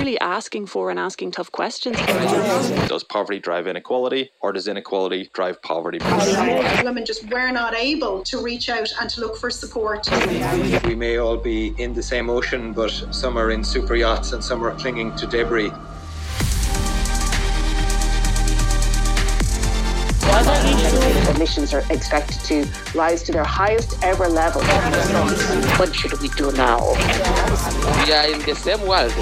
really asking for and asking tough questions. Does poverty drive inequality or does inequality drive poverty? Women just were not able to reach out and to look for support. We may all be in the same ocean, but some are in super yachts and some are clinging to debris. Emissions are expected to rise to their highest ever level. What should we do now? We are in the same world.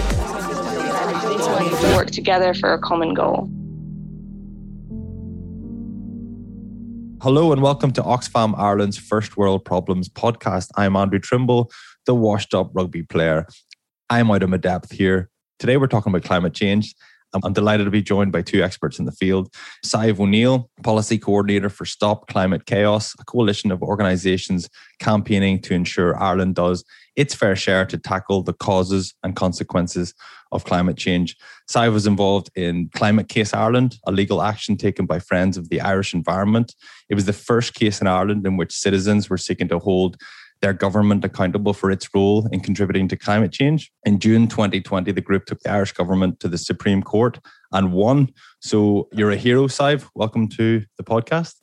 Work together for a common goal. Hello and welcome to Oxfam Ireland's First World Problems podcast. I'm Andrew Trimble, the washed up rugby player. I'm out of my depth here. Today we're talking about climate change I'm delighted to be joined by two experts in the field. Sive O'Neill, Policy Coordinator for Stop Climate Chaos, a coalition of organisations campaigning to ensure Ireland does its fair share to tackle the causes and consequences of climate change. Sive was involved in Climate Case Ireland, a legal action taken by Friends of the Irish Environment. It was the first case in Ireland in which citizens were seeking to hold their government accountable for its role in contributing to climate change. In June 2020, the group took the Irish government to the Supreme Court and won. So you're a hero, Sive. Welcome to the podcast.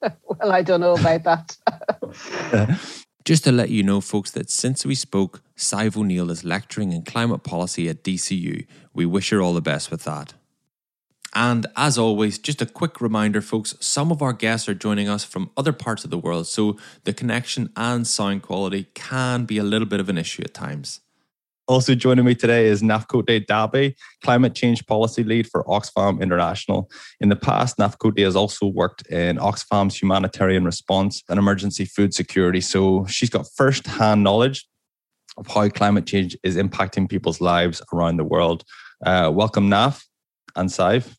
well, I don't know about that. Just to let you know, folks, that since we spoke, Sive O'Neill is lecturing in climate policy at DCU. We wish her all the best with that. And as always, just a quick reminder, folks some of our guests are joining us from other parts of the world, so the connection and sound quality can be a little bit of an issue at times. Also joining me today is Nafkote Dabe, Climate Change Policy Lead for Oxfam International. In the past, Nafkote has also worked in Oxfam's humanitarian response and emergency food security. So she's got first hand knowledge of how climate change is impacting people's lives around the world. Uh, welcome, Naf and Sive.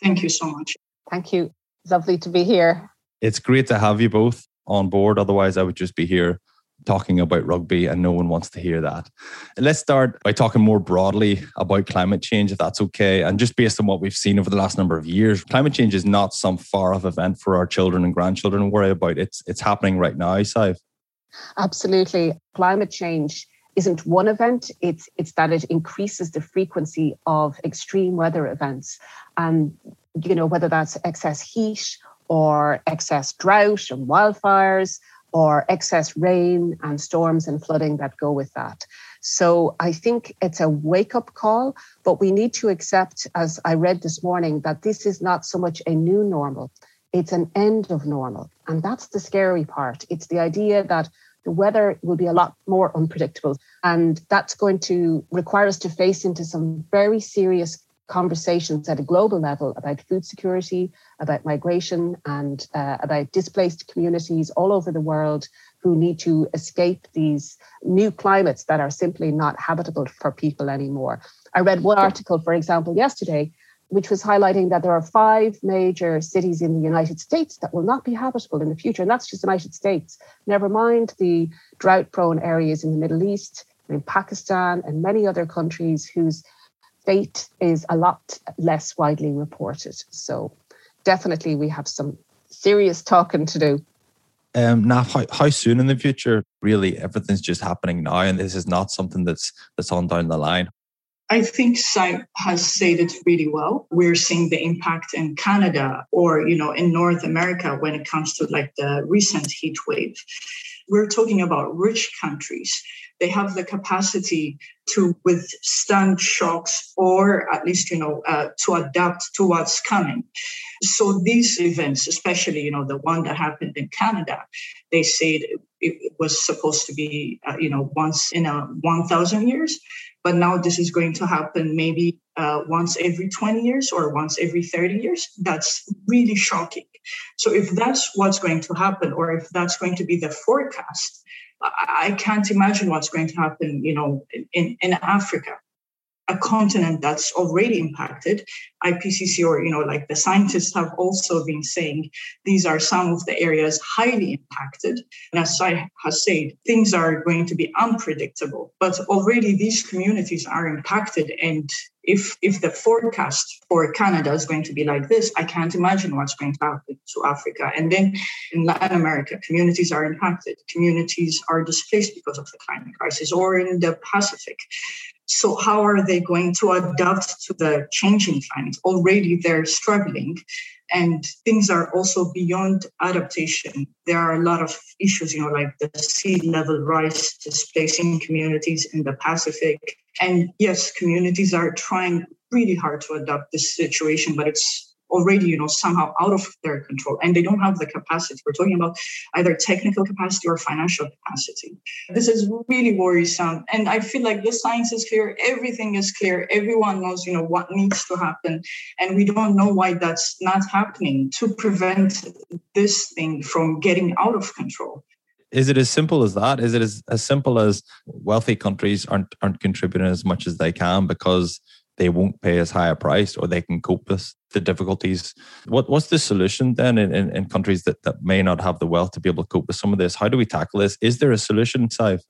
Thank you so much. Thank you. Lovely to be here. It's great to have you both on board. Otherwise, I would just be here talking about rugby and no one wants to hear that. Let's start by talking more broadly about climate change, if that's okay. And just based on what we've seen over the last number of years, climate change is not some far off event for our children and grandchildren to worry about. It's it's happening right now, Sive. Absolutely. Climate change isn't one event, it's it's that it increases the frequency of extreme weather events. And you know, whether that's excess heat or excess drought and wildfires or excess rain and storms and flooding that go with that. So I think it's a wake up call, but we need to accept, as I read this morning, that this is not so much a new normal, it's an end of normal. And that's the scary part. It's the idea that the weather will be a lot more unpredictable. And that's going to require us to face into some very serious conversations at a global level about food security, about migration, and uh, about displaced communities all over the world who need to escape these new climates that are simply not habitable for people anymore. I read one article, for example, yesterday which was highlighting that there are five major cities in the United States that will not be habitable in the future. And that's just the United States. Never mind the drought prone areas in the Middle East, in Pakistan, and many other countries whose fate is a lot less widely reported. So definitely we have some serious talking to do. Um, now, how, how soon in the future? Really, everything's just happening now, and this is not something that's that's on down the line. I think Sive has said it really well. We're seeing the impact in Canada or, you know, in North America when it comes to like the recent heat wave. We're talking about rich countries. They have the capacity to withstand shocks or at least, you know, uh, to adapt to what's coming. So these events, especially, you know, the one that happened in Canada, they said it was supposed to be, uh, you know, once in a 1,000 years but now this is going to happen maybe uh, once every 20 years or once every 30 years. That's really shocking. So if that's what's going to happen, or if that's going to be the forecast, I can't imagine what's going to happen, you know, in, in Africa a continent that's already impacted. IPCC or you know like the scientists have also been saying these are some of the areas highly impacted. And as Sive has said, things are going to be unpredictable. But already these communities are impacted and if if the forecast for Canada is going to be like this, I can't imagine what's going to happen to Africa. And then in Latin America, communities are impacted. Communities are displaced because of the climate crisis, or in the Pacific. So, how are they going to adapt to the changing climate? Already they're struggling, and things are also beyond adaptation. There are a lot of issues, you know, like the sea level rise displacing communities in the Pacific. And yes, communities are trying really hard to adapt this situation, but it's already you know somehow out of their control and they don't have the capacity. We're talking about either technical capacity or financial capacity. This is really worrisome and i feel like the science is clear everything is clear everyone knows you know what needs to happen and we don't know why that's not happening to prevent this thing from getting out of control. Is it as simple as that? Is it as, as simple as wealthy countries aren't aren't contributing as much as they can because they won't pay as high a price or they can cope with the difficulties. What, what's the solution then in, in, in, countries that, that may not have the wealth to be able to cope with some of this? How do we tackle this? Is there a solution, Sive?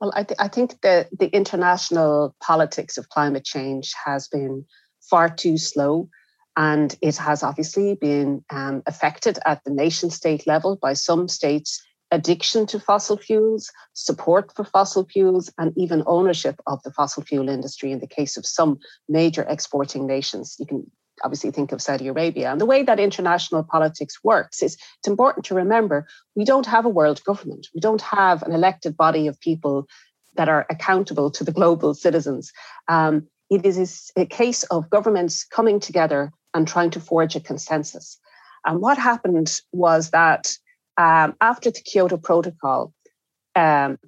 Well, I, th- I think the, the international politics of climate change has been far too slow. And it has obviously been um, affected at the nation state level by some states addiction to fossil fuels, support for fossil fuels, and even ownership of the fossil fuel industry in the case of some major exporting nations. You can obviously think of Saudi Arabia. And the way that international politics works is it's important to remember we don't have a world government. We don't have an elected body of people that are accountable to the global citizens. Um, it is a case of governments coming together and trying to forge a consensus. And what happened was that um, after the Kyoto Protocol, um,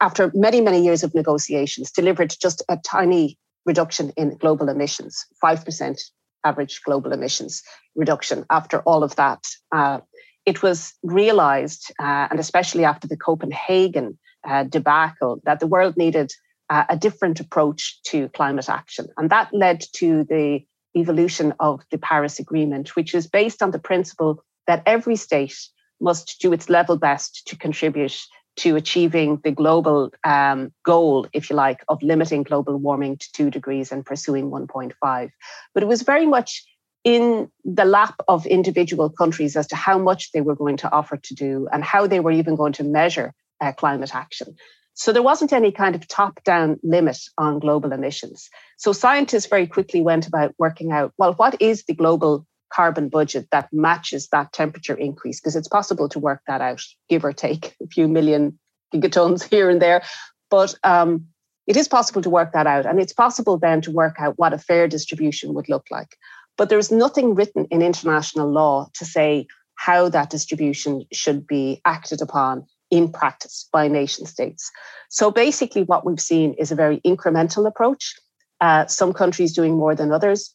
after many, many years of negotiations, delivered just a tiny reduction in global emissions, 5% average global emissions reduction. After all of that, uh, it was realized, uh, and especially after the Copenhagen uh, debacle, that the world needed uh, a different approach to climate action. And that led to the evolution of the Paris Agreement, which is based on the principle that every state must do its level best to contribute to achieving the global um, goal, if you like, of limiting global warming to two degrees and pursuing 1.5. But it was very much in the lap of individual countries as to how much they were going to offer to do and how they were even going to measure uh, climate action. So there wasn't any kind of top down limit on global emissions. So scientists very quickly went about working out well, what is the global carbon budget that matches that temperature increase because it's possible to work that out, give or take a few million gigatons here and there. But um, it is possible to work that out. And it's possible then to work out what a fair distribution would look like. But there's nothing written in international law to say how that distribution should be acted upon in practice by nation states. So basically, what we've seen is a very incremental approach. Uh, some countries doing more than others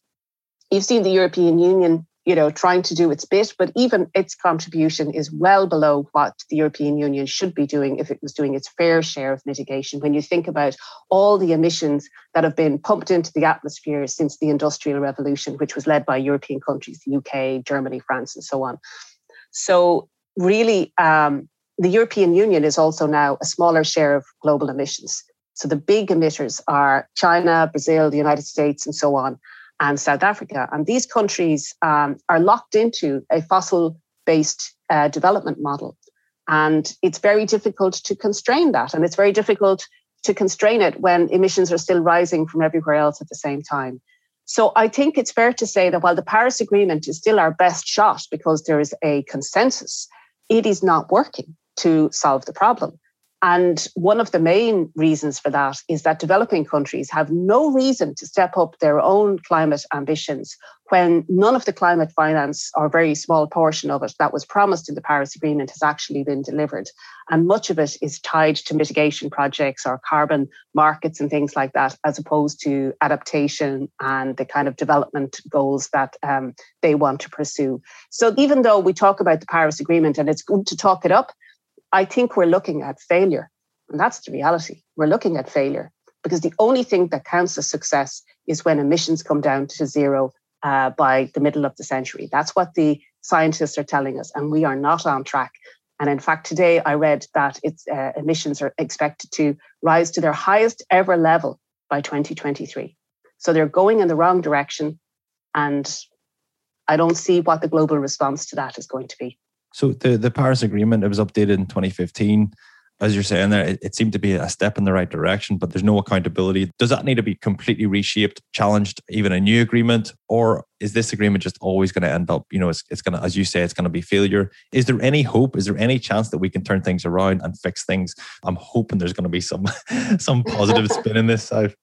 you've seen the European Union, you know, trying to do its bit, but even its contribution is well below what the European Union should be doing if it was doing its fair share of mitigation. When you think about all the emissions that have been pumped into the atmosphere since the Industrial Revolution, which was led by European countries, the UK, Germany, France, and so on. So, really, um, the European Union is also now a smaller share of global emissions. So the big emitters are China, Brazil, the United States, and so on and South Africa. And these countries um, are locked into a fossil based uh, development model. And it's very difficult to constrain that. And it's very difficult to constrain it when emissions are still rising from everywhere else at the same time. So I think it's fair to say that while the Paris Agreement is still our best shot because there is a consensus, it is not working to solve the problem. And one of the main reasons for that is that developing countries have no reason to step up their own climate ambitions when none of the climate finance, or very small portion of it that was promised in the Paris Agreement, has actually been delivered. And much of it is tied to mitigation projects or carbon markets and things like that, as opposed to adaptation and the kind of development goals that um, they want to pursue. So even though we talk about the Paris Agreement and it's good to talk it up, I think we're looking at failure. And that's the reality. We're looking at failure because the only thing that counts as success is when emissions come down to zero uh, by the middle of the century. That's what the scientists are telling us, and we are not on track. And in fact, today I read that its uh, emissions are expected to rise to their highest ever level by 2023. So they're going in the wrong direction. And I don't see what the global response to that is going to be. So the, the Paris Agreement, it was updated in 2015 as you're saying there, it, it, seemed to be a step in the right direction, but there's no accountability. Does that need to be completely reshaped, challenged, even a new agreement? Or is this agreement just always going to end up, you know, it's, it's going to, as you say, it's going to be failure? Is there any hope? Is there any chance that we can turn things around and fix things? I'm hoping there's going to be some some positive spin in this side.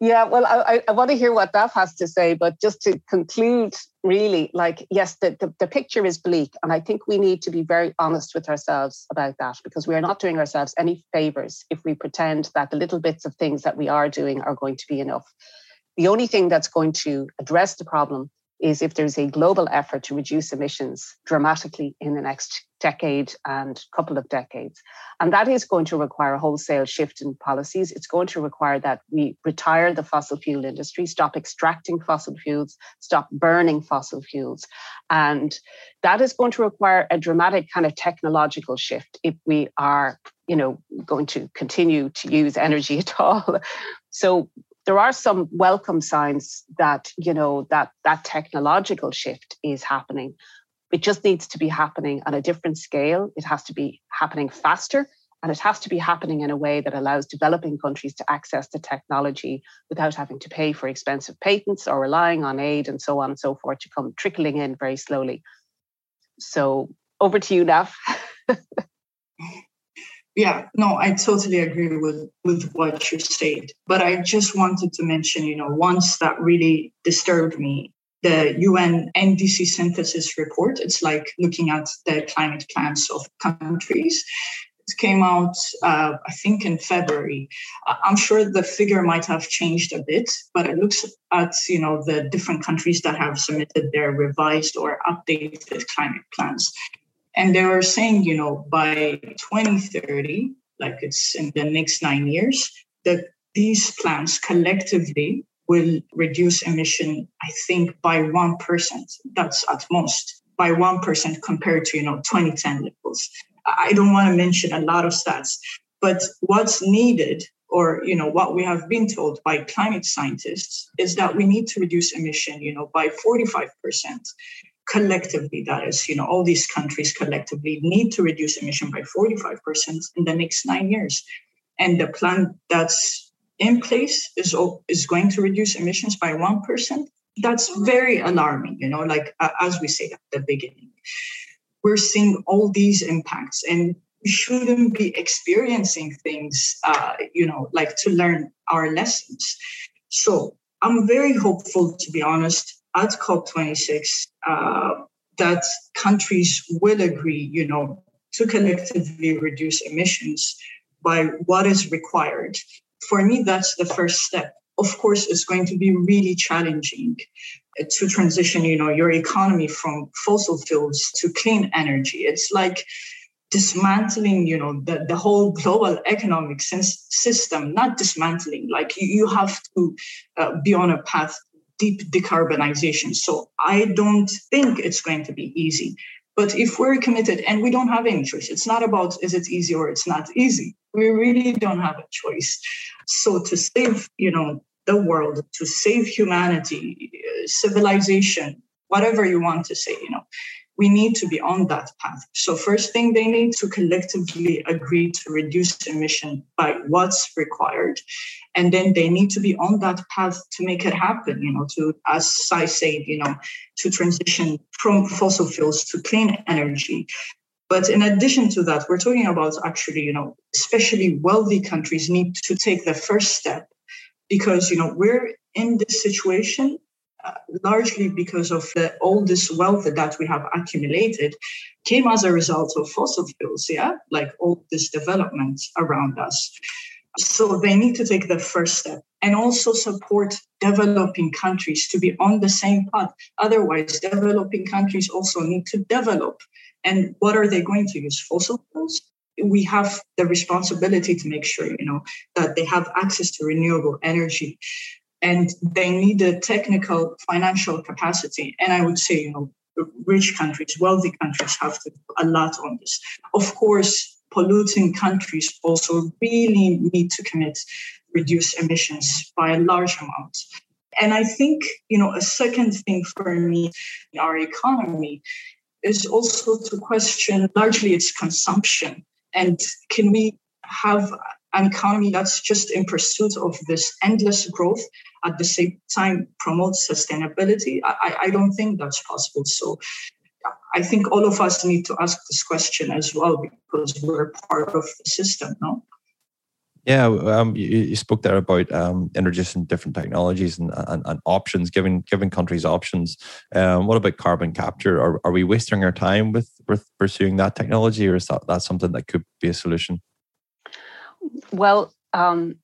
Yeah, well, I, I want to hear what Naf has to say, but just to conclude, really, like, yes, the, the, the, picture is bleak. And I think we need to be very honest with ourselves about that because we are not doing ourselves any favors if we pretend that the little bits of things that we are doing are going to be enough. The only thing that's going to address the problem is if there's a global effort to reduce emissions dramatically in the next decade and couple of decades. And that is going to require a wholesale shift in policies. It's going to require that we retire the fossil fuel industry, stop extracting fossil fuels, stop burning fossil fuels. And that is going to require a dramatic kind of technological shift if we are you know going to continue to use energy at all so there are some welcome signs that you know that that technological shift is happening. It just needs to be happening on a different scale. It has to be happening faster and it has to be happening in a way that allows developing countries to access the technology without having to pay for expensive patents or relying on aid and so on and so forth to come trickling in very slowly. So over to you now Yeah, no, I totally agree with with what you said. But I just wanted to mention, you know, once that really disturbed me, the UN NDC synthesis report. It's like looking at the climate plans of countries. It came out, uh, I think, in February. I'm sure the figure might have changed a bit, but it looks at you know the different countries that have submitted their revised or updated climate plans. And they were saying, you know, by 2030, like it's in the next nine years, that these plants collectively will reduce emission, I think, by 1%. That's at most by 1% compared to, you know, 2010 levels. I don't want to mention a lot of stats, but what's needed or you know what we have been told by climate scientists is that we need to reduce emission you know by 45% collectively, that is, you know, all these countries collectively need to reduce emission by 45% in the next nine years. And the plan that's in place is, is going to reduce emissions by 1%. That's very alarming, you know, like uh, as we said at the beginning. We're seeing all these impacts and we shouldn't be experiencing things, uh, you know, like to learn our lessons. So I'm very hopeful, to be honest, at COP26 uh, that countries will agree, you know, to collectively reduce emissions by what is required. For me, that's the first step. Of course, it's going to be really challenging to transition, you know, your economy from fossil fuels to clean energy. It's like dismantling you know the, the whole global economic system not dismantling like you, you have to uh, be on a path deep decarbonization. So I don't think it's going to be easy. But if we're committed and we don't have any choice, it's not about is it easy or it's not easy. We really don't have a choice. So to save, you know, the world, to save humanity, uh, civilization, whatever you want to say, you know, we need to be on that path. So first thing they need to collectively agree to reduce emission by what's required. And then they need to be on that path to make it happen, you know, to, as I said, you know, to transition from fossil fuels to clean energy. But in addition to that, we're talking about actually, you know, especially wealthy countries need to take the first step because, you know, we're in this situation largely because of the, all this wealth that we have accumulated came as a result of fossil fuels, yeah, like all this development around us. So they need to take the first step and also support developing countries to be on the same path. Otherwise, developing countries also need to develop. And what are they going to use? Fossil fuels? We have the responsibility to make sure, you know, that they have access to renewable energy and they need the technical financial capacity. And I would say, you know, rich countries, wealthy countries have to do a lot on this. Of course, polluting countries also really need to commit reduce emissions by a large amount. And I think, you know, a second thing for me in our economy is also to question largely its consumption And can we have an economy that's just in pursuit of this endless growth at the same time promote sustainability? I, I don't think that's possible. So I think all of us need to ask this question as well because we're part of the system, no? Yeah, um, you, you, spoke there about um, introducing different technologies and, and, and, options, giving giving countries options. Um, what about carbon capture? Are, are we wasting our time with, with pursuing that technology, or is that, that something that could be a solution? Well, um,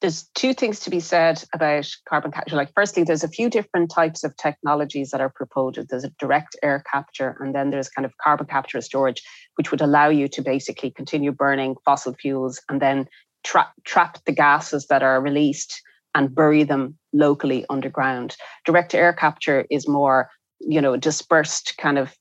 there's two things to be said about carbon capture. Like, firstly, there's a few different types of technologies that are proposed. There's a direct air capture, and then there's kind of carbon capture storage, which would allow you to basically continue burning fossil fuels and then tra- trap the gases that are released and bury them locally underground. Direct air capture is more, you know, dispersed kind of,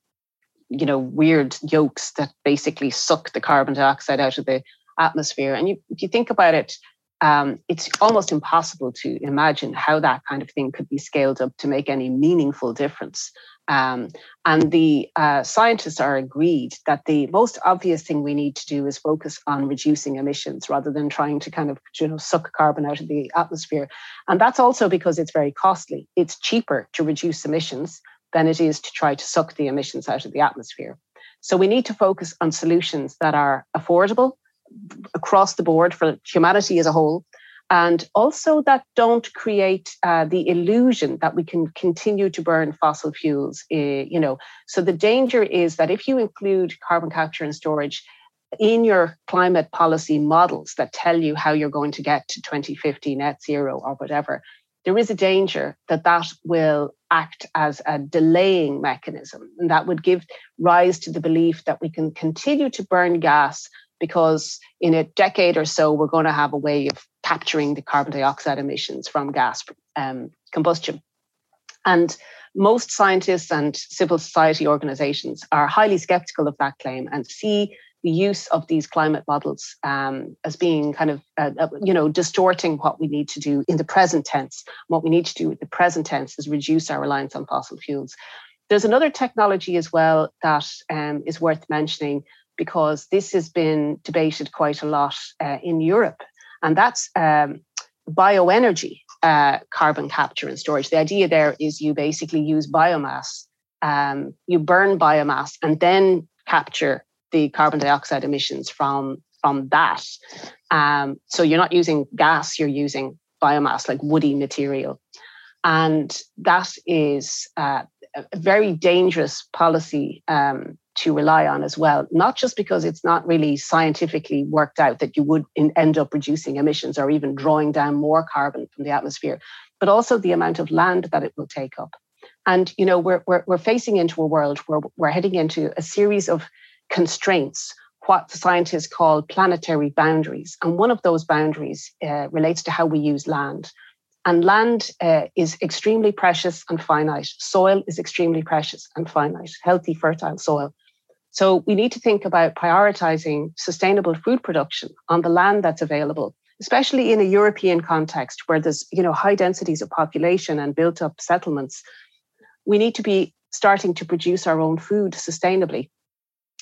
you know, weird yokes that basically suck the carbon dioxide out of the atmosphere. And you, if you think about it, um, it's almost impossible to imagine how that kind of thing could be scaled up to make any meaningful difference. Um, and the uh, scientists are agreed that the most obvious thing we need to do is focus on reducing emissions rather than trying to kind of you know suck carbon out of the atmosphere. And that's also because it's very costly. It's cheaper to reduce emissions than it is to try to suck the emissions out of the atmosphere. So we need to focus on solutions that are affordable across the board for humanity as a whole. And also that don't create uh, the illusion that we can continue to burn fossil fuels uh, you know. So the danger is that if you include carbon capture and storage in your climate policy models that tell you how you're going to get to 2050 net zero or whatever there is a danger that that will act as a delaying mechanism. And that would give rise to the belief that we can continue to burn gas because in a decade or so, we're going to have a way of capturing the carbon dioxide emissions from gas um, combustion. And most scientists and civil society organizations are highly skeptical of that claim and see the use of these climate models um, as being kind of, uh, uh, you know, distorting what we need to do in the present tense. What we need to do in the present tense is reduce our reliance on fossil fuels. There's another technology as well that um, is worth mentioning, because this has been debated quite a lot uh, in Europe, and that's um, bioenergy uh, carbon capture and storage. The idea there is you basically use biomass, um, you burn biomass, and then capture the carbon dioxide emissions from from that. Um, so you're not using gas; you're using biomass, like woody material, and that is uh, a very dangerous policy um, to rely on as well, not just because it's not really scientifically worked out that you would in, end up reducing emissions or even drawing down more carbon from the atmosphere, but also the amount of land that it will take up. And you know, we're, we're, we're facing into a world where we're heading into a series of constraints, what scientists call planetary boundaries. And one of those boundaries uh, relates to how we use land. And land uh, is extremely precious and finite. Soil is extremely precious and finite, healthy, fertile soil. So we need to think about prioritizing sustainable food production on the land that's available, especially in a European context where there's you know high densities of population and built up settlements. We need to be starting to produce our own food sustainably,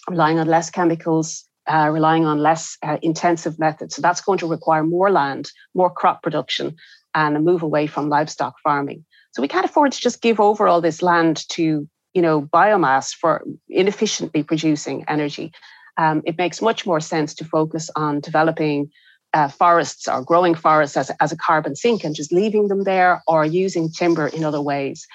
relying on less chemicals, uh, relying on less uh, intensive methods. So that's going to require more land, more crop production, and a move away from livestock farming. So we can't afford to just give over all this land to you know, biomass for inefficiently producing energy. Um, it makes much more sense to focus on developing uh, forests or growing forests as, as a carbon sink and just leaving them there or using timber in other ways.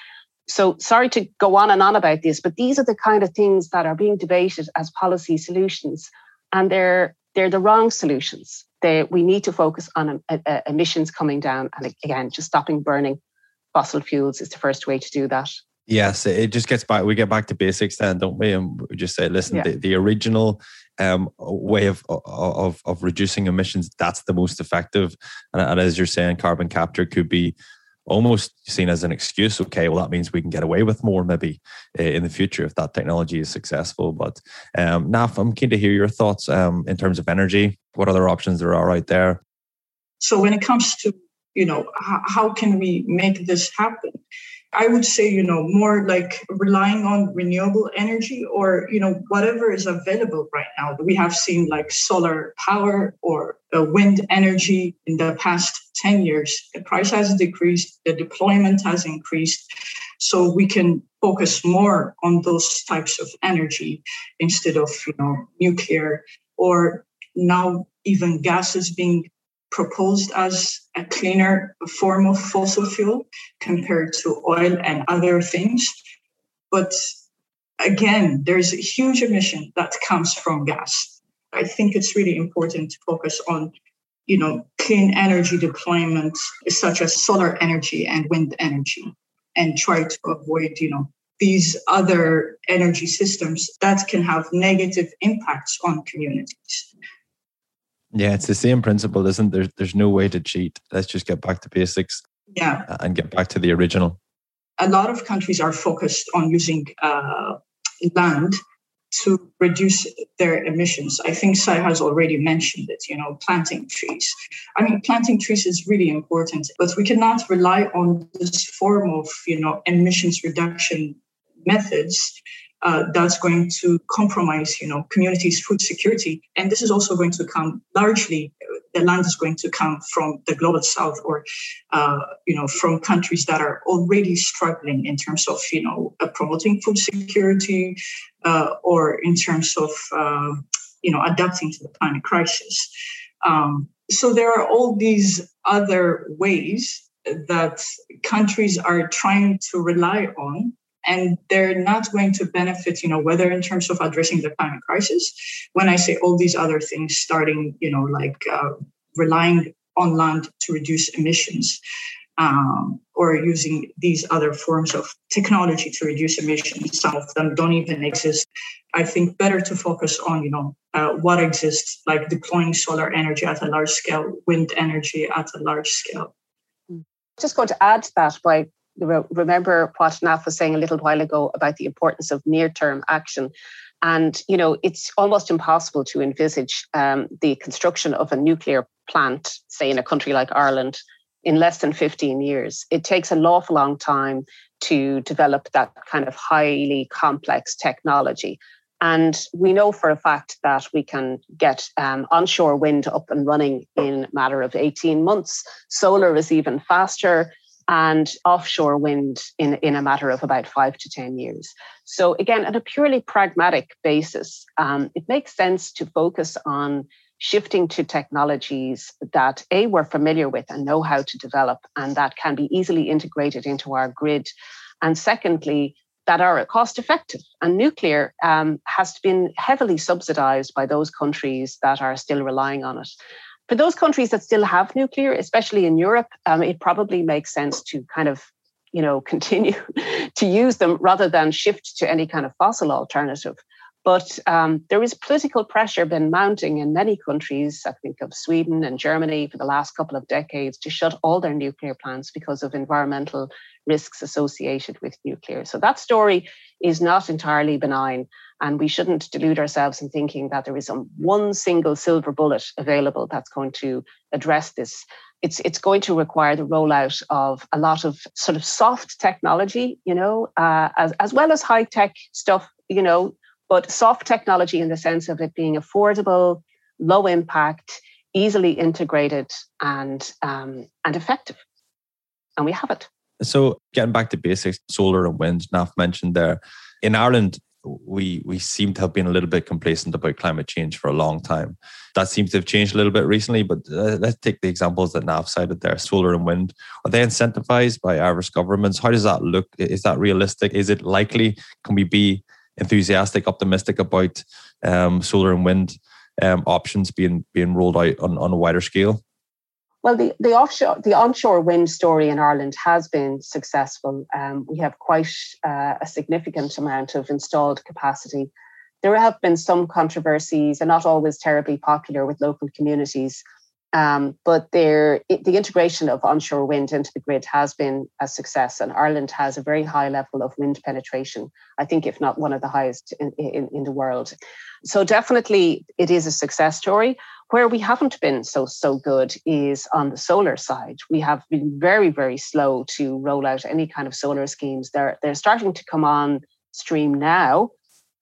So, sorry to go on and on about this, but these are the kind of things that are being debated as policy solutions, and they're they're the wrong solutions. They, we need to focus on uh, uh, emissions coming down, and again, just stopping burning fossil fuels is the first way to do that. Yes, it just gets back. We get back to basics then, don't we? And we just say, listen, yeah. the, the original um, way of, of of reducing emissions that's the most effective. And, and, as you're saying, carbon capture could be almost seen as an excuse. Okay, well that means we can get away with more maybe uh, in the future if that technology is successful. But um, Naf, I'm keen to hear your thoughts um, in terms of energy. What other options there are out there? So when it comes to you know how, how can we make this happen? I would say, you know, more like relying on renewable energy or, you know, whatever is available right now. We have seen like solar power or uh, wind energy in the past 10 years. The price has decreased, the deployment has increased. So we can focus more on those types of energy instead of, you know, nuclear or now even gas is being proposed as a cleaner form of fossil fuel compared to oil and other things. But again, there's a huge emission that comes from gas. I think it's really important to focus on, you know, clean energy deployment such as solar energy and wind energy and try to avoid, you know, these other energy systems that can have negative impacts on communities. Yeah, it's the same principle, isn't there? There's no way to cheat. Let's just get back to basics. Yeah. And get back to the original. A lot of countries are focused on using uh, land to reduce their emissions. I think Sive has already mentioned it, you know, planting trees. I mean, planting trees is really important, but we cannot rely on this form of, you know, emissions reduction methods uh, that's going to compromise, you know, communities' food security. And this is also going to come largely, the land is going to come from the global south or, uh, you know, from countries that are already struggling in terms of, you know, uh, promoting food security uh, or in terms of, uh, you know, adapting to the climate crisis. Um, so there are all these other ways that countries are trying to rely on and they're not going to benefit you know whether in terms of addressing the climate crisis when i say all these other things starting you know like uh, relying on land to reduce emissions um, or using these other forms of technology to reduce emissions some of them don't even exist. I think better to focus on you know uh, what exists like deploying solar energy at a large scale wind energy at a large scale. Just going to add to that by remember what Naf was saying a little while ago about the importance of near-term action. And you know, it's almost impossible to envisage um, the construction of a nuclear plant, say in a country like Ireland, in less than 15 years. It takes an awful long time to develop that kind of highly complex technology. And we know for a fact that we can get um, onshore wind up and running in a matter of 18 months. Solar is even faster and offshore wind in, in a matter of about five to 10 years. So, again, on a purely pragmatic basis, um, it makes sense to focus on shifting to technologies that A, we're familiar with and know how to develop, and that can be easily integrated into our grid. And secondly, that are cost effective. And nuclear um, has been heavily subsidized by those countries that are still relying on it. For those countries that still have nuclear, especially in Europe, um, it probably makes sense to kind of you know continue to use them rather than shift to any kind of fossil alternative. But um, there is political pressure been mounting in many countries, I think of Sweden and Germany for the last couple of decades, to shut all their nuclear plants because of environmental risks associated with nuclear. So that story is not entirely benign. And we shouldn't delude ourselves in thinking that there is a one single silver bullet available that's going to address this. It's, it's going to require the rollout of a lot of sort of soft technology, you know, uh, as, as well as high tech stuff, you know, but soft technology in the sense of it being affordable, low impact, easily integrated, and, um, and effective. And we have it. So, getting back to basics, solar and wind, Naf mentioned there. In Ireland, we we seem to have been a little bit complacent about climate change for a long time. That seems to have changed a little bit recently. But let's take the examples that Naf cited there: solar and wind. Are they incentivized by Irish governments? How does that look? Is that realistic? Is it likely? Can we be enthusiastic, optimistic about um, solar and wind um, options being being rolled out on, on a wider scale? Well, the, the offshore, the onshore wind story in Ireland has been successful. Um, we have quite uh, a significant amount of installed capacity. There have been some controversies, and not always terribly popular with local communities, Um, but there, the integration of onshore wind into the grid has been a success, and Ireland has a very high level of wind penetration. I think, if not one of the highest in, in, in the world. So definitely, it is a success story. Where we haven't been so so good is on the solar side. We have been very very slow to roll out any kind of solar schemes. They're they're starting to come on stream now,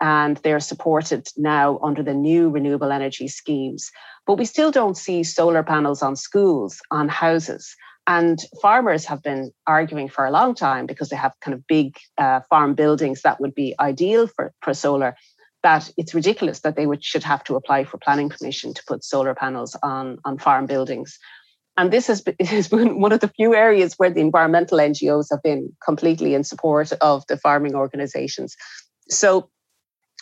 and they're supported now under the new renewable energy schemes. But we still don't see solar panels on schools, on houses. And farmers have been arguing for a long time because they have kind of big uh, farm buildings that would be ideal for, for solar. That it's ridiculous that they would should have to apply for planning permission to put solar panels on, on farm buildings. And this has been, has been one of the few areas where the environmental NGOs have been completely in support of the farming organizations. So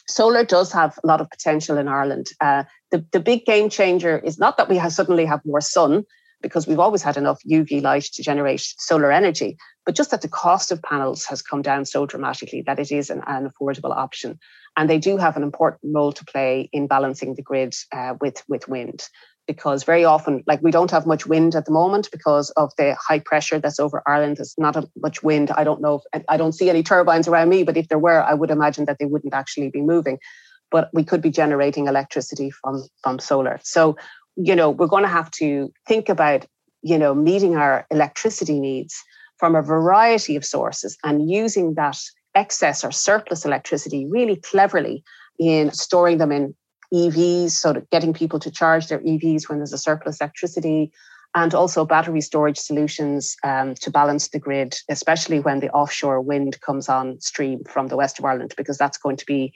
solar does have a lot of potential in Ireland. Uh, the, the big game changer is not that we have suddenly have more sun, because we've always had enough UV light to generate solar energy, but just that the cost of panels has come down so dramatically that it is an, an affordable option. And they do have an important role to play in balancing the grid uh, with, with wind because very often, like we don't have much wind at the moment because of the high pressure that's over Ireland. There's not a, much wind. I don't know. If, I don't see any turbines around me, but if there were, I would imagine that they wouldn't actually be moving. But we could be generating electricity from from solar. So, you know, we're going to have to think about, you know, meeting our electricity needs from a variety of sources and using that excess or surplus electricity really cleverly in storing them in EVs, so getting people to charge their EVs when there's a surplus electricity, and also battery storage solutions um, to balance the grid, especially when the offshore wind comes on stream from the west of Ireland, because that's going to be,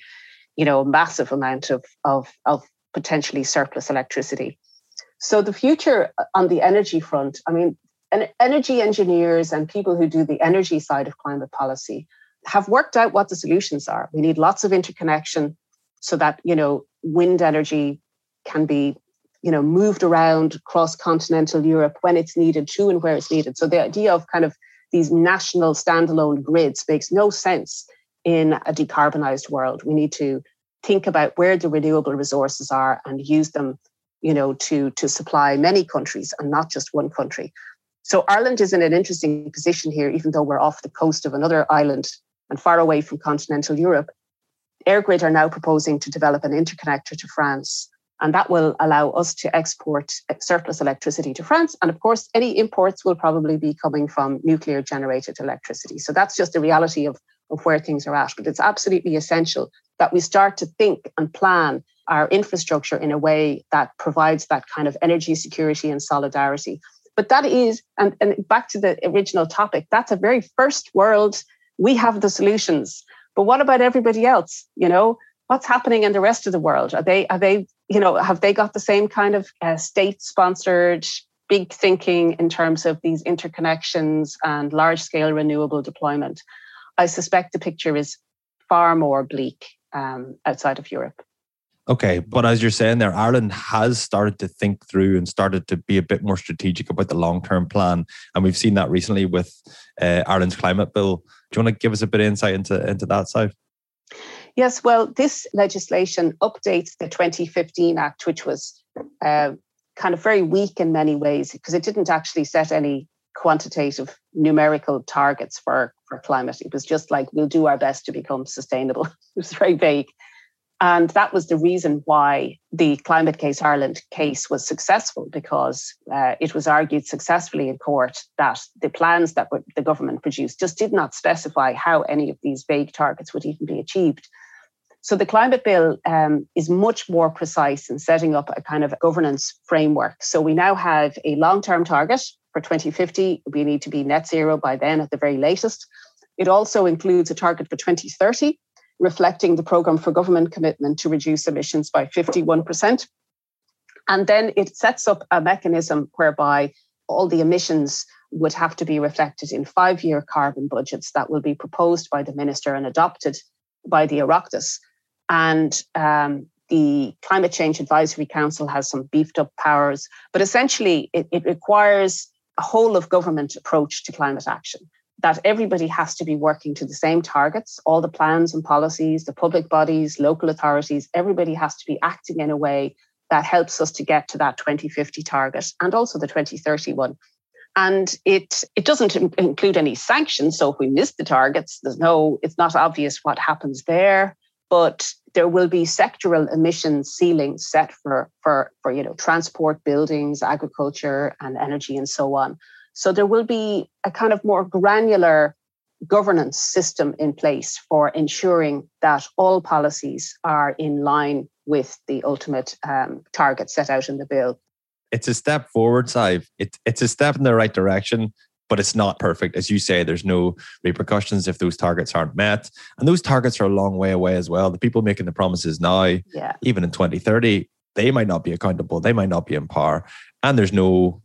you know, a massive amount of, of, of potentially surplus electricity. So the future uh, on the energy front, I mean, energy engineers and people who do the energy side of climate policy have worked out what the solutions are. We need lots of interconnection so that you know wind energy can be you know moved around across continental Europe when it's needed to and where it's needed. So the idea of kind of these national standalone grids makes no sense in a decarbonized world. We need to think about where the renewable resources are and use them you know to to supply many countries and not just one country so ireland is in an interesting position here even though we're off the coast of another island and far away from continental europe EirGrid are now proposing to develop an interconnector to France, and that will allow us to export surplus electricity to France. And of course, any imports will probably be coming from nuclear generated electricity. So that's just the reality of, of where things are at. But it's absolutely essential that we start to think and plan our infrastructure in a way that provides that kind of energy security and solidarity. But that is, and, and back to the original topic, that's a very first world. We have the solutions but what about everybody else? You know, what's happening in the rest of the world? Are they, are they, you know, have they got the same kind of uh, state sponsored big thinking in terms of these interconnections and large scale renewable deployment? I suspect the picture is far more bleak um, outside of Europe. Okay, but as you're saying there, Ireland has started to think through and started to be a bit more strategic about the long term plan. And we've seen that recently with uh, Ireland's climate bill. Do you want to give us a bit of insight into, into that side? Yes, well, this legislation updates the 2015 Act, which was uh, kind of very weak in many ways because it didn't actually set any quantitative numerical targets for, for climate. It was just like, we'll do our best to become sustainable. it was very vague. And that was the reason why the Climate Case Ireland case was successful, because uh, it was argued successfully in court that the plans that the government produced just did not specify how any of these vague targets would even be achieved. So the climate bill um, is much more precise in setting up a kind of governance framework. So we now have a long term target for 2050. We need to be net zero by then at the very latest. It also includes a target for 2030 reflecting the programme for government commitment to reduce emissions by 51%. And then it sets up a mechanism whereby all the emissions would have to be reflected in five year carbon budgets that will be proposed by the minister and adopted by the Oireachtas. And um, the Climate Change Advisory Council has some beefed up powers, but essentially it, it requires a whole of government approach to climate action that everybody has to be working to the same targets, all the plans and policies, the public bodies, local authorities, everybody has to be acting in a way that helps us to get to that 2050 target and also the 2030 one. And it it doesn't include any sanctions. So if we miss the targets, there's no, it's not obvious what happens there. But there will be sectoral emission ceilings set for for for you know transport, buildings, agriculture, and energy, and so on. So there will be a kind of more granular governance system in place for ensuring that all policies are in line with the ultimate um, target set out in the bill. It's a step forward, Sive. It, it's a step in the right direction, but it's not perfect. As you say, there's no repercussions if those targets aren't met. And those targets are a long way away as well. The people making the promises now, yeah. even in 2030, they might not be accountable. They might not be in power. And there's no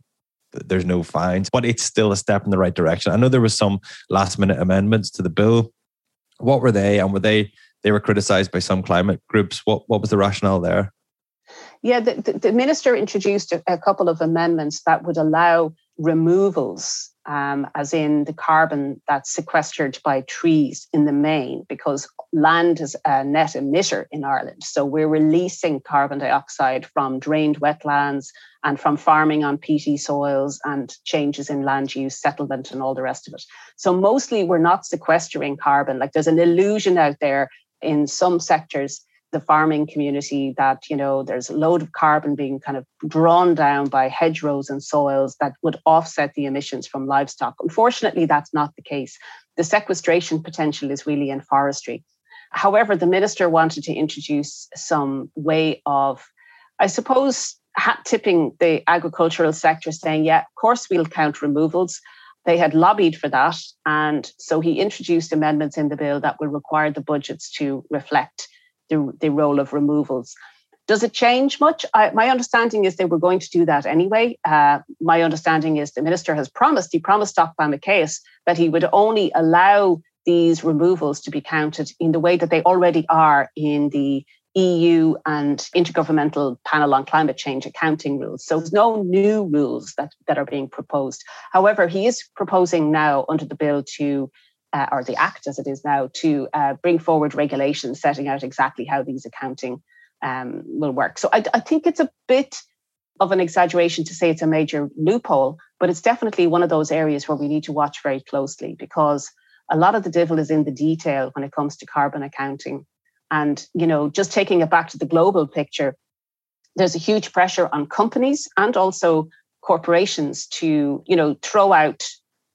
there's no fines, but it's still a step in the right direction. I know there was some last minute amendments to the bill. What were they? And were they they were criticized by some climate groups? What what was the rationale there? Yeah, the, the, the minister introduced a, a, couple of amendments that would allow removals, um, as in the carbon that's sequestered by trees in the main, because land is a net emitter in Ireland. So we're releasing carbon dioxide from drained wetlands and from farming on peaty soils and changes in land use, settlement, and all the rest of it. So mostly we're not sequestering carbon. Like there's an illusion out there in some sectors the farming community that you know there's a load of carbon being kind of drawn down by hedgerows and soils that would offset the emissions from livestock. Unfortunately that's not the case. The sequestration potential is really in forestry. However the minister wanted to introduce some way of i suppose hat tipping the agricultural sector saying yeah of course we'll count removals. They had lobbied for that and so he introduced amendments in the bill that will require the budgets to reflect the, the role of removals. Does it change much? I, my understanding is they were going to do that anyway. Uh, my understanding is the minister has promised, he promised Doc Maceas that he would only allow these removals to be counted in the way that they already are in the EU and Intergovernmental Panel on Climate Change accounting rules. So there's no new rules that, that are being proposed. However, he is proposing now under the bill to uh, or the Act as it is now, to uh, bring forward regulations setting out exactly how these accounting um, will work. So I, I think it's a bit of an exaggeration to say it's a major loophole, but it's definitely one of those areas where we need to watch very closely because a lot of the devil is in the detail when it comes to carbon accounting. And, you know, just taking it back to the global picture, there's a huge pressure on companies and also corporations to, you know, throw out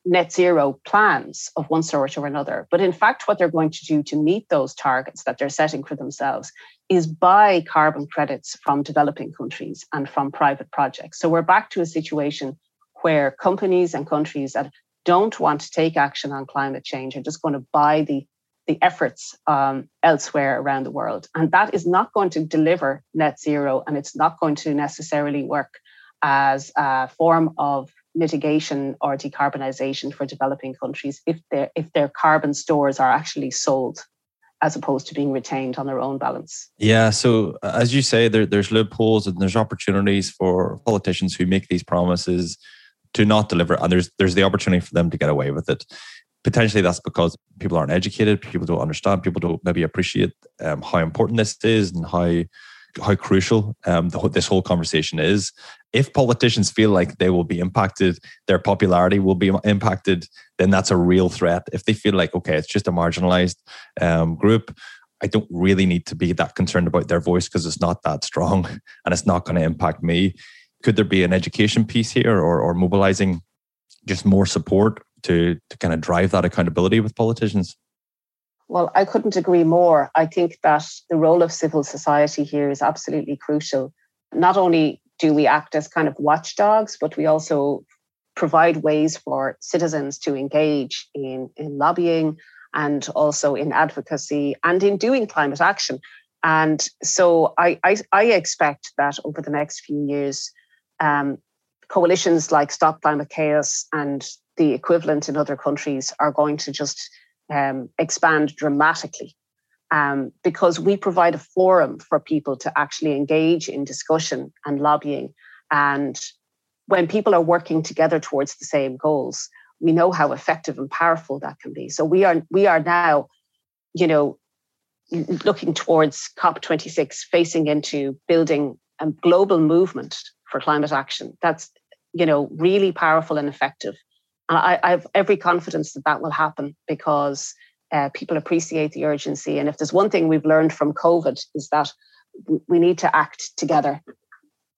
net zero plans of one sort or another. But in fact, what they're going to do to meet those targets that they're setting for themselves is buy carbon credits from developing countries and from private projects. So we're back to a situation where companies and countries that don't want to take action on climate change are just going to buy the the efforts um, elsewhere around the world. And that is not going to deliver net zero and it's not going to necessarily work as a form of mitigation or decarbonisation for developing countries if their if their carbon stores are actually sold as opposed to being retained on their own balance. Yeah. So as you say, there, there's loopholes and there's opportunities for politicians who make these promises to not deliver, and there's there's the opportunity for them to get away with it. Potentially, that's because people aren't educated, people don't understand, people don't maybe appreciate um, how important this is and how how crucial um, the, this whole conversation is. If politicians feel like they will be impacted, their popularity will be impacted, then that's a real threat. If they feel like, okay, it's just a marginalized um, group, I don't really need to be that concerned about their voice because it's not that strong and it's not going to impact me. Could there be an education piece here or, or mobilizing just more support to, to kind of drive that accountability with politicians? Well, I couldn't agree more. I think that the role of civil society here is absolutely crucial. Not only do we act as kind of watchdogs, but we also provide ways for citizens to engage in, in lobbying and also in advocacy and in doing climate action. And so I, I, I expect that over the next few years, um, coalitions like Stop Climate Chaos and the equivalent in other countries are going to just um, expand dramatically um, because we provide a forum for people to actually engage in discussion and lobbying. And when people are working together towards the same goals, we know how effective and powerful that can be. So we are we are now, you know, looking towards COP26, facing into building a global movement for climate action that's you know really powerful and effective and I, I have every confidence that that will happen because uh, people appreciate the urgency. And if there's one thing we've learned from covid is that we need to act together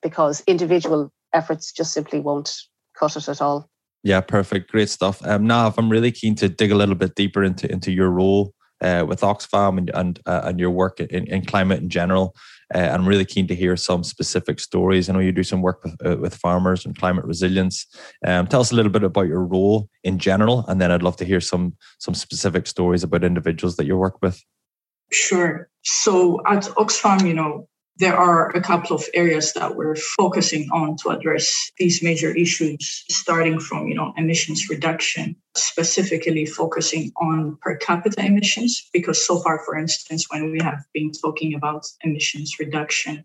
because individual efforts just simply won't cut it at all. Yeah perfect. Great stuff. Um Naf i'm really keen to dig a little bit deeper into into your role uh, with Oxfam and and, uh, and your work in, in climate in general. Uh, I'm really keen to hear some specific stories. I know you do some work with uh, with farmers and climate resilience. Um, tell us a little bit about your role in general, and then I'd love to hear some some specific stories about individuals that you work with. Sure. So at Oxfam, you know, there are a couple of areas that we're focusing on to address these major issues starting from you know emissions reduction specifically focusing on per capita emissions because so far for instance when we have been talking about emissions reduction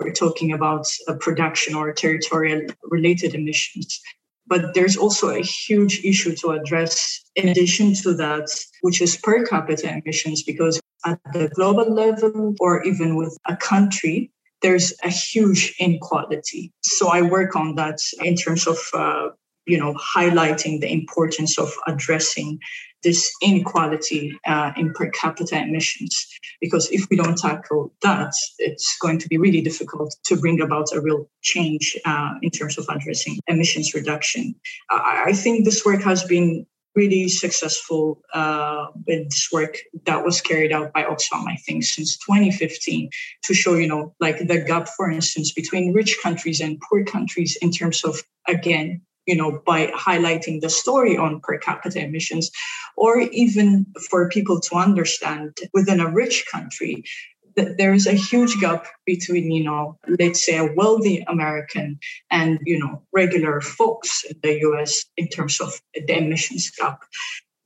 we're talking about a production or territorial related emissions. But there's also a huge issue to address in addition to that which is per capita emissions because at the global level or even with a country, there's a huge inequality. So I work on that in terms of, uh, you know, highlighting the importance of addressing this inequality uh, in per capita emissions. Because if we don't tackle that, it's going to be really difficult to bring about a real change uh, in terms of addressing emissions reduction. I, I think this work has been really successful uh, with this work that was carried out by Oxfam, I think, since 2015 to show, you know, like the gap, for instance, between rich countries and poor countries in terms of, again, you know, by highlighting the story on per capita emissions, or even for people to understand within a rich country there is a huge gap between, you know, let's say a wealthy American and, you know, regular folks in the US in terms of the emissions gap.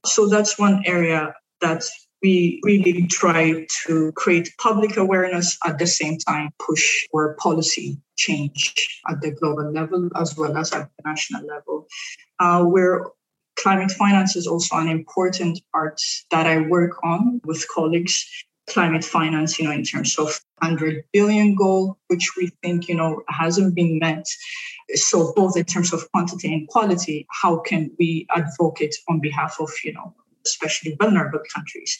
So that's one area that we really try to create public awareness at the same time push for policy change at the global level as well as at the national level uh, where climate finance is also an important part that i work on with colleagues climate finance, you know, in terms of 100 billion goal, which we think, you know, hasn't been met. So both in terms of quantity and quality, how can we advocate on behalf of, you know, especially vulnerable countries?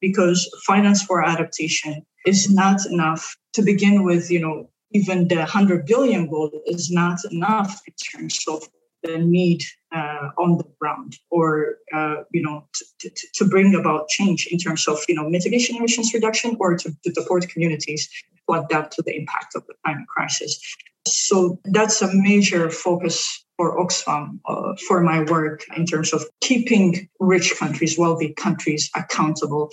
Because finance for adaptation is not enough to begin with, you know, even the 100 billion goal is not enough in terms of the need uh, on the ground or uh, you know to, to, to, bring about change in terms of you know mitigation emissions reduction or to, to support communities to adapt to the impact of the climate crisis so that's a major focus for Oxfam uh, for my work in terms of keeping rich countries, wealthy countries accountable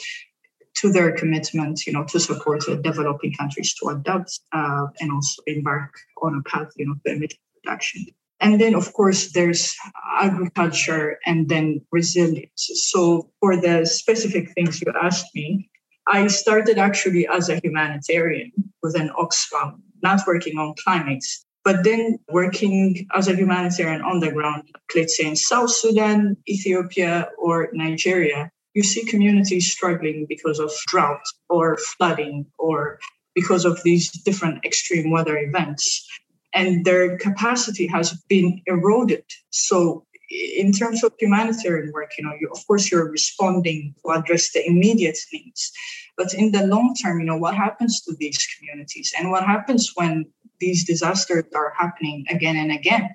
to their commitment, you know, to support developing countries to adapt uh, and also embark on a path, you know, to emission reduction. And then, of course, there's agriculture and then resilience. So, for the specific things you asked me, I started actually as a humanitarian within Oxfam, not working on climate, but then working as a humanitarian on the ground, let's say in South Sudan, Ethiopia, or Nigeria. You see communities struggling because of drought or flooding or because of these different extreme weather events and their capacity has been eroded. So in terms of humanitarian work, you know, you, of course you're responding to address the immediate needs, but in the long term, you know, what happens to these communities and what happens when these disasters are happening again and again?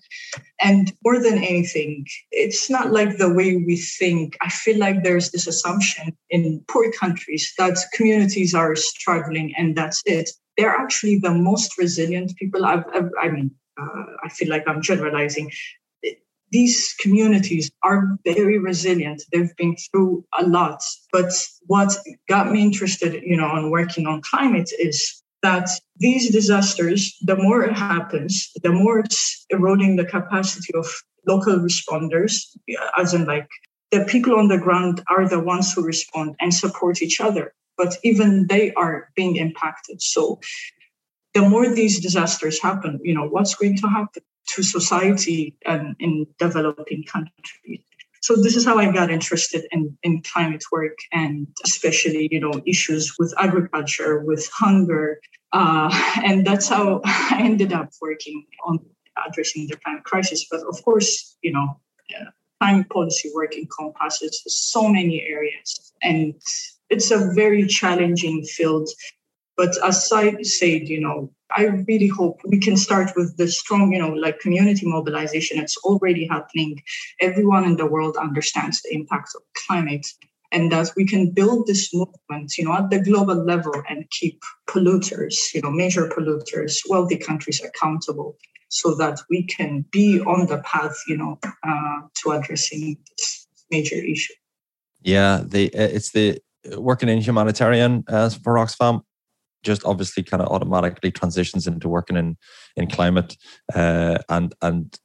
And more than anything, it's not like the way we think. I feel like there's this assumption in poor countries that communities are struggling and that's it they're actually the most resilient people. I've, I've i mean, uh, I feel like I'm generalizing. These communities are very resilient. They've been through a lot. But what got me interested, you know, on working on climate is that these disasters, the more it happens, the more it's eroding the capacity of local responders, as in like the people on the ground are the ones who respond and support each other but even they are being impacted. So the more these disasters happen, you know, what's going to happen to society and in developing countries? so this is how I got interested in, in climate work and especially, you know, issues with agriculture, with hunger. Uh, and that's how I ended up working on addressing the climate crisis. But of course, you know, uh, climate policy work encompasses so many areas and it's a very challenging field. But as I said, you know, I really hope we can start with the strong, you know, like community mobilization. It's already happening. Everyone in the world understands the impact of climate and that we can build this movement, you know, at the global level and keep polluters, you know, major polluters, wealthy countries accountable so that we can be on the path, you know, uh, to addressing this major issue. Yeah, the it's the working in humanitarian uh, for Oxfam just obviously kind of automatically transitions into working in in climate uh, and and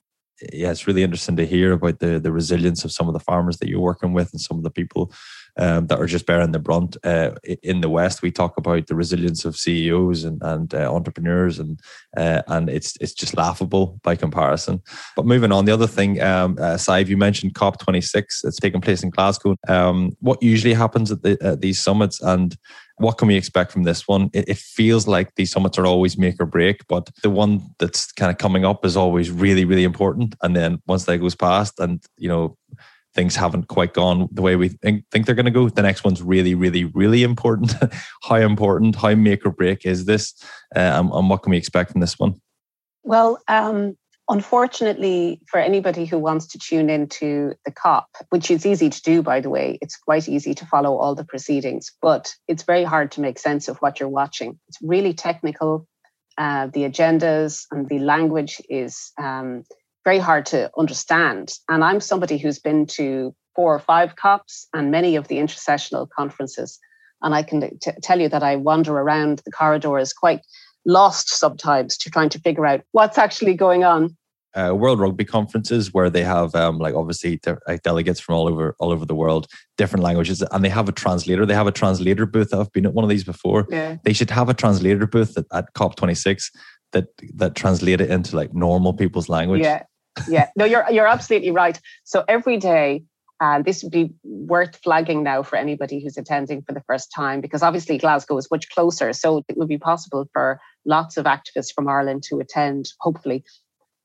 yeah, it's really interesting to hear about the the resilience of some of the farmers that you're working with and some of the people um, that are just bearing the brunt. Uh, in the West, we talk about the resilience of CEOs and, and uh, entrepreneurs, and uh, and it's it's just laughable by comparison. But moving on, the other thing, um, you mentioned COP26. It's taking place in Glasgow. Um, what usually happens at, the, at these summits, and what can we expect from this one? It, feels like these summits are always make or break, but the one that's kind of coming up is always really, really important. And then once that goes past, and you know, things haven't quite gone the way we think, think they're going to go. The next one's really, really, really important. how important, how make or break is this? Uh, and, and, what can we expect from this one? Well, um, unfortunately, for anybody who wants to tune into the COP, which is easy to do, by the way, it's quite easy to follow all the proceedings, but it's very hard to make sense of what you're watching. It's really technical. Uh, the agendas and the language is um, very hard to understand. And I'm somebody who's been to four or five COPs and many of the intersessional conferences. And I can t- tell you that I wander around the corridors quite lost sometimes to trying to figure out what's actually going on. Uh, World Rugby conferences where they have um, like obviously like delegates from all over all over the world, different languages, and they have a translator. They have a translator booth. I've been at one of these before. Yeah. They should have a translator booth at, at COP26 that that translate it into like normal people's language. Yeah, yeah, no, you're you're absolutely right. So every day, and uh, this would be worth flagging now for anybody who's attending for the first time, because obviously Glasgow is much closer, so it would be possible for lots of activists from Ireland to attend, hopefully.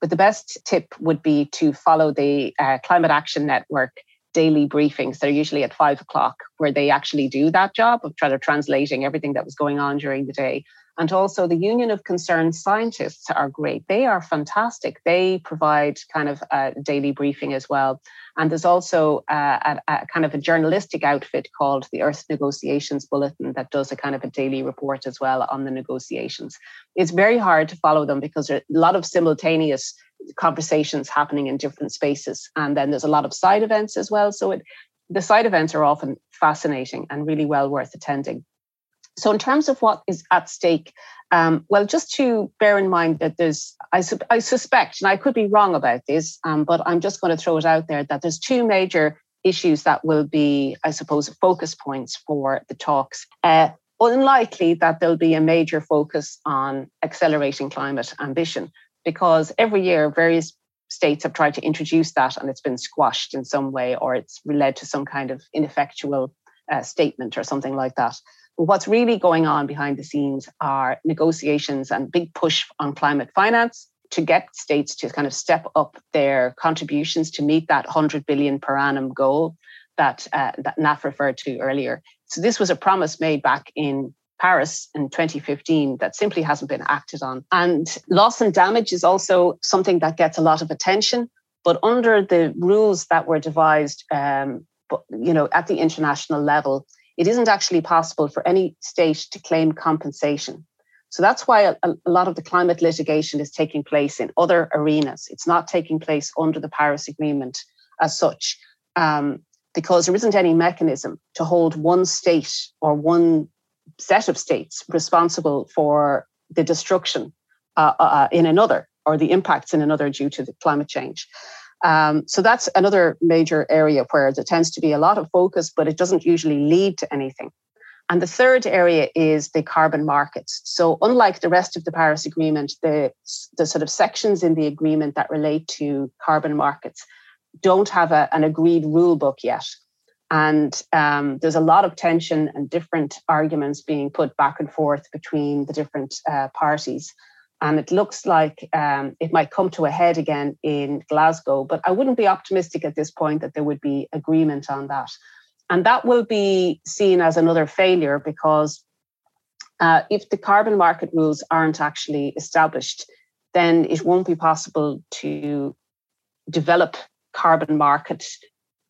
But the best tip would be to follow the uh, Climate Action Network daily briefings. They're usually at five o'clock, where they actually do that job of trying to translating everything that was going on during the day. And also, the Union of Concerned Scientists are great. They are fantastic. They provide kind of a daily briefing as well. And there's also a, a, a, kind of a journalistic outfit called the Earth Negotiations Bulletin that does a kind of a daily report as well on the negotiations. It's very hard to follow them because there are a lot of simultaneous conversations happening in different spaces. And then there's a lot of side events as well. So it, the side events are often fascinating and really well worth attending. So, in terms of what is at stake, um, well, just to bear in mind that there's, I, I suspect, and I could be wrong about this, um, but I'm just going to throw it out there that there's two major issues that will be, I suppose, focus points for the talks. Uh, unlikely that there'll be a major focus on accelerating climate ambition because every year various states have tried to introduce that and it's been squashed in some way or it's led to some kind of ineffectual uh, statement or something like that. But what's really going on behind the scenes are negotiations and big push on climate finance to get states to kind of step up their contributions to meet that 100 billion per annum goal that uh, that Naf referred to earlier. So this was a promise made back in Paris in 2015 that simply hasn't been acted on. And loss and damage is also something that gets a lot of attention. But under the rules that were devised, um, you know, at the international level, it isn't actually possible for any state to claim compensation. So that's why a, a, lot of the climate litigation is taking place in other arenas. It's not taking place under the Paris Agreement as such, um, because there isn't any mechanism to hold one state or one set of states responsible for the destruction uh, uh, uh in another or the impacts in another due to the climate change. Um, so that's another major area where there tends to be a lot of focus, but it doesn't usually lead to anything. And the third area is the carbon markets. So, unlike the rest of the Paris Agreement, the, the sort of sections in the agreement that relate to carbon markets don't have a, an agreed rule book yet. And um, there's a lot of tension and different arguments being put back and forth between the different uh, parties. And it looks like um, it might come to a head again in Glasgow, but I wouldn't be optimistic at this point that there would be agreement on that. And that will be seen as another failure because uh, if the carbon market rules aren't actually established, then it won't be possible to develop carbon market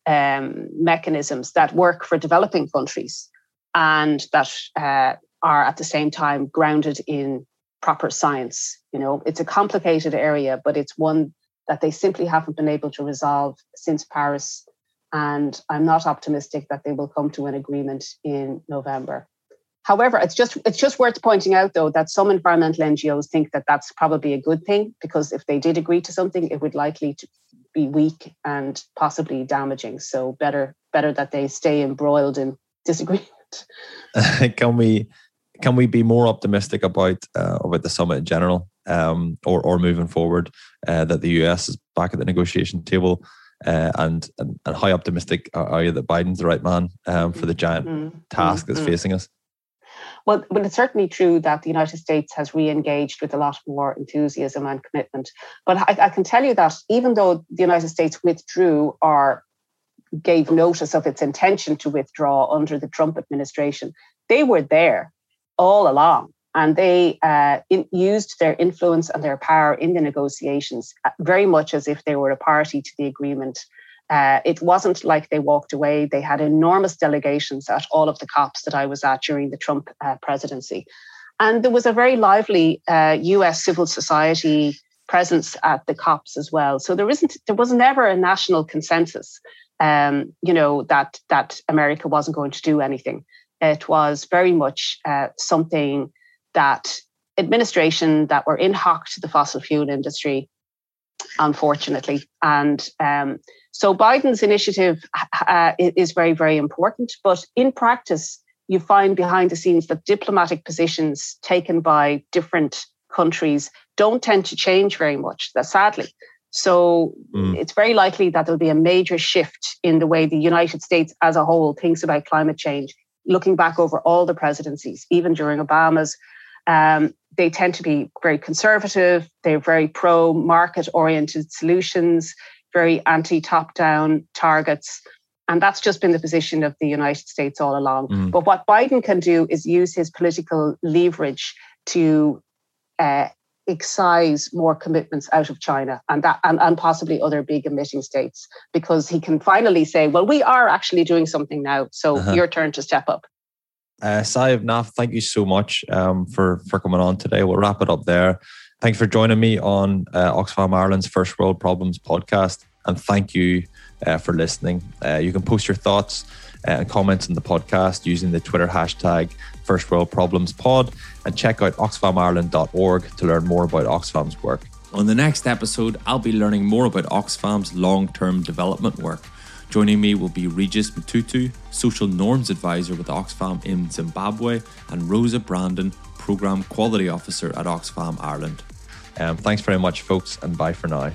um, mechanisms that work for developing countries and that uh, are at the same time grounded in proper science. You know, it's a complicated area, but it's one that they simply haven't been able to resolve since Paris. And I'm not optimistic that they will come to an agreement in November. However, it's just it's just worth pointing out though that some environmental NGOs think that that's probably a good thing because if they did agree to something, it would likely to be weak and possibly damaging. So better better that they stay embroiled in disagreement. can we can we be more optimistic about uh, about the summit in general, um, or or moving forward uh, that the US is back at the negotiation table? Uh, and, and, and how optimistic are you that Biden's the right man um, for the giant mm-hmm. task that's mm-hmm. facing us? Well, well, it's certainly true that the United States has re-engaged with a lot more enthusiasm and commitment. But I, I can tell you that even though the United States withdrew or gave notice of its intention to withdraw under the Trump administration, they were there all along. And they uh, in, used their influence and their power in the negotiations uh, very much as if they were a party to the agreement uh, it wasn't like they walked away. They had enormous delegations at all of the COPs that I was at during the Trump uh, presidency. And there was a very lively uh, US civil society presence at the COPs as well. So there isn't, there was never a national consensus, um, you know, that that America wasn't going to do anything. It was very much uh, something that administration that were in hock to the fossil fuel industry, unfortunately, and um, so Biden's initiative uh, is very, very important. But in practice, you find behind the scenes that diplomatic positions taken by different countries don't tend to change very much, that sadly. So mm. it's very likely that there'll be a major shift in the way the United States as a whole thinks about climate change, looking back over all the presidencies, even during Obama's. Um, they tend to be very conservative. They're very pro market oriented solutions very anti top down targets. And that's just been the position of the United States all along. Mm. But what Biden can do is use his political leverage to uh, excise more commitments out of China and that and, and possibly other big emitting states because he can finally say, well, we are actually doing something now. So uh-huh. your turn to step up. Uh, Sive Naf, thank you so much um, for for coming on today. We'll wrap it up there. Thanks for joining me on uh, Oxfam Ireland's First World Problems podcast. And thank you uh, for listening. Uh, you can post your thoughts uh, and comments in the podcast using the Twitter hashtag First World Problems Pod and check out oxfamireland.org to learn more about Oxfam's work. On the next episode, I'll be learning more about Oxfam's long term development work. Joining me will be Regis Mtutu, Social Norms Advisor with Oxfam in Zimbabwe, and Rosa Brandon, Programme Quality Officer at Oxfam Ireland. Um, thanks very much, folks, and bye for now.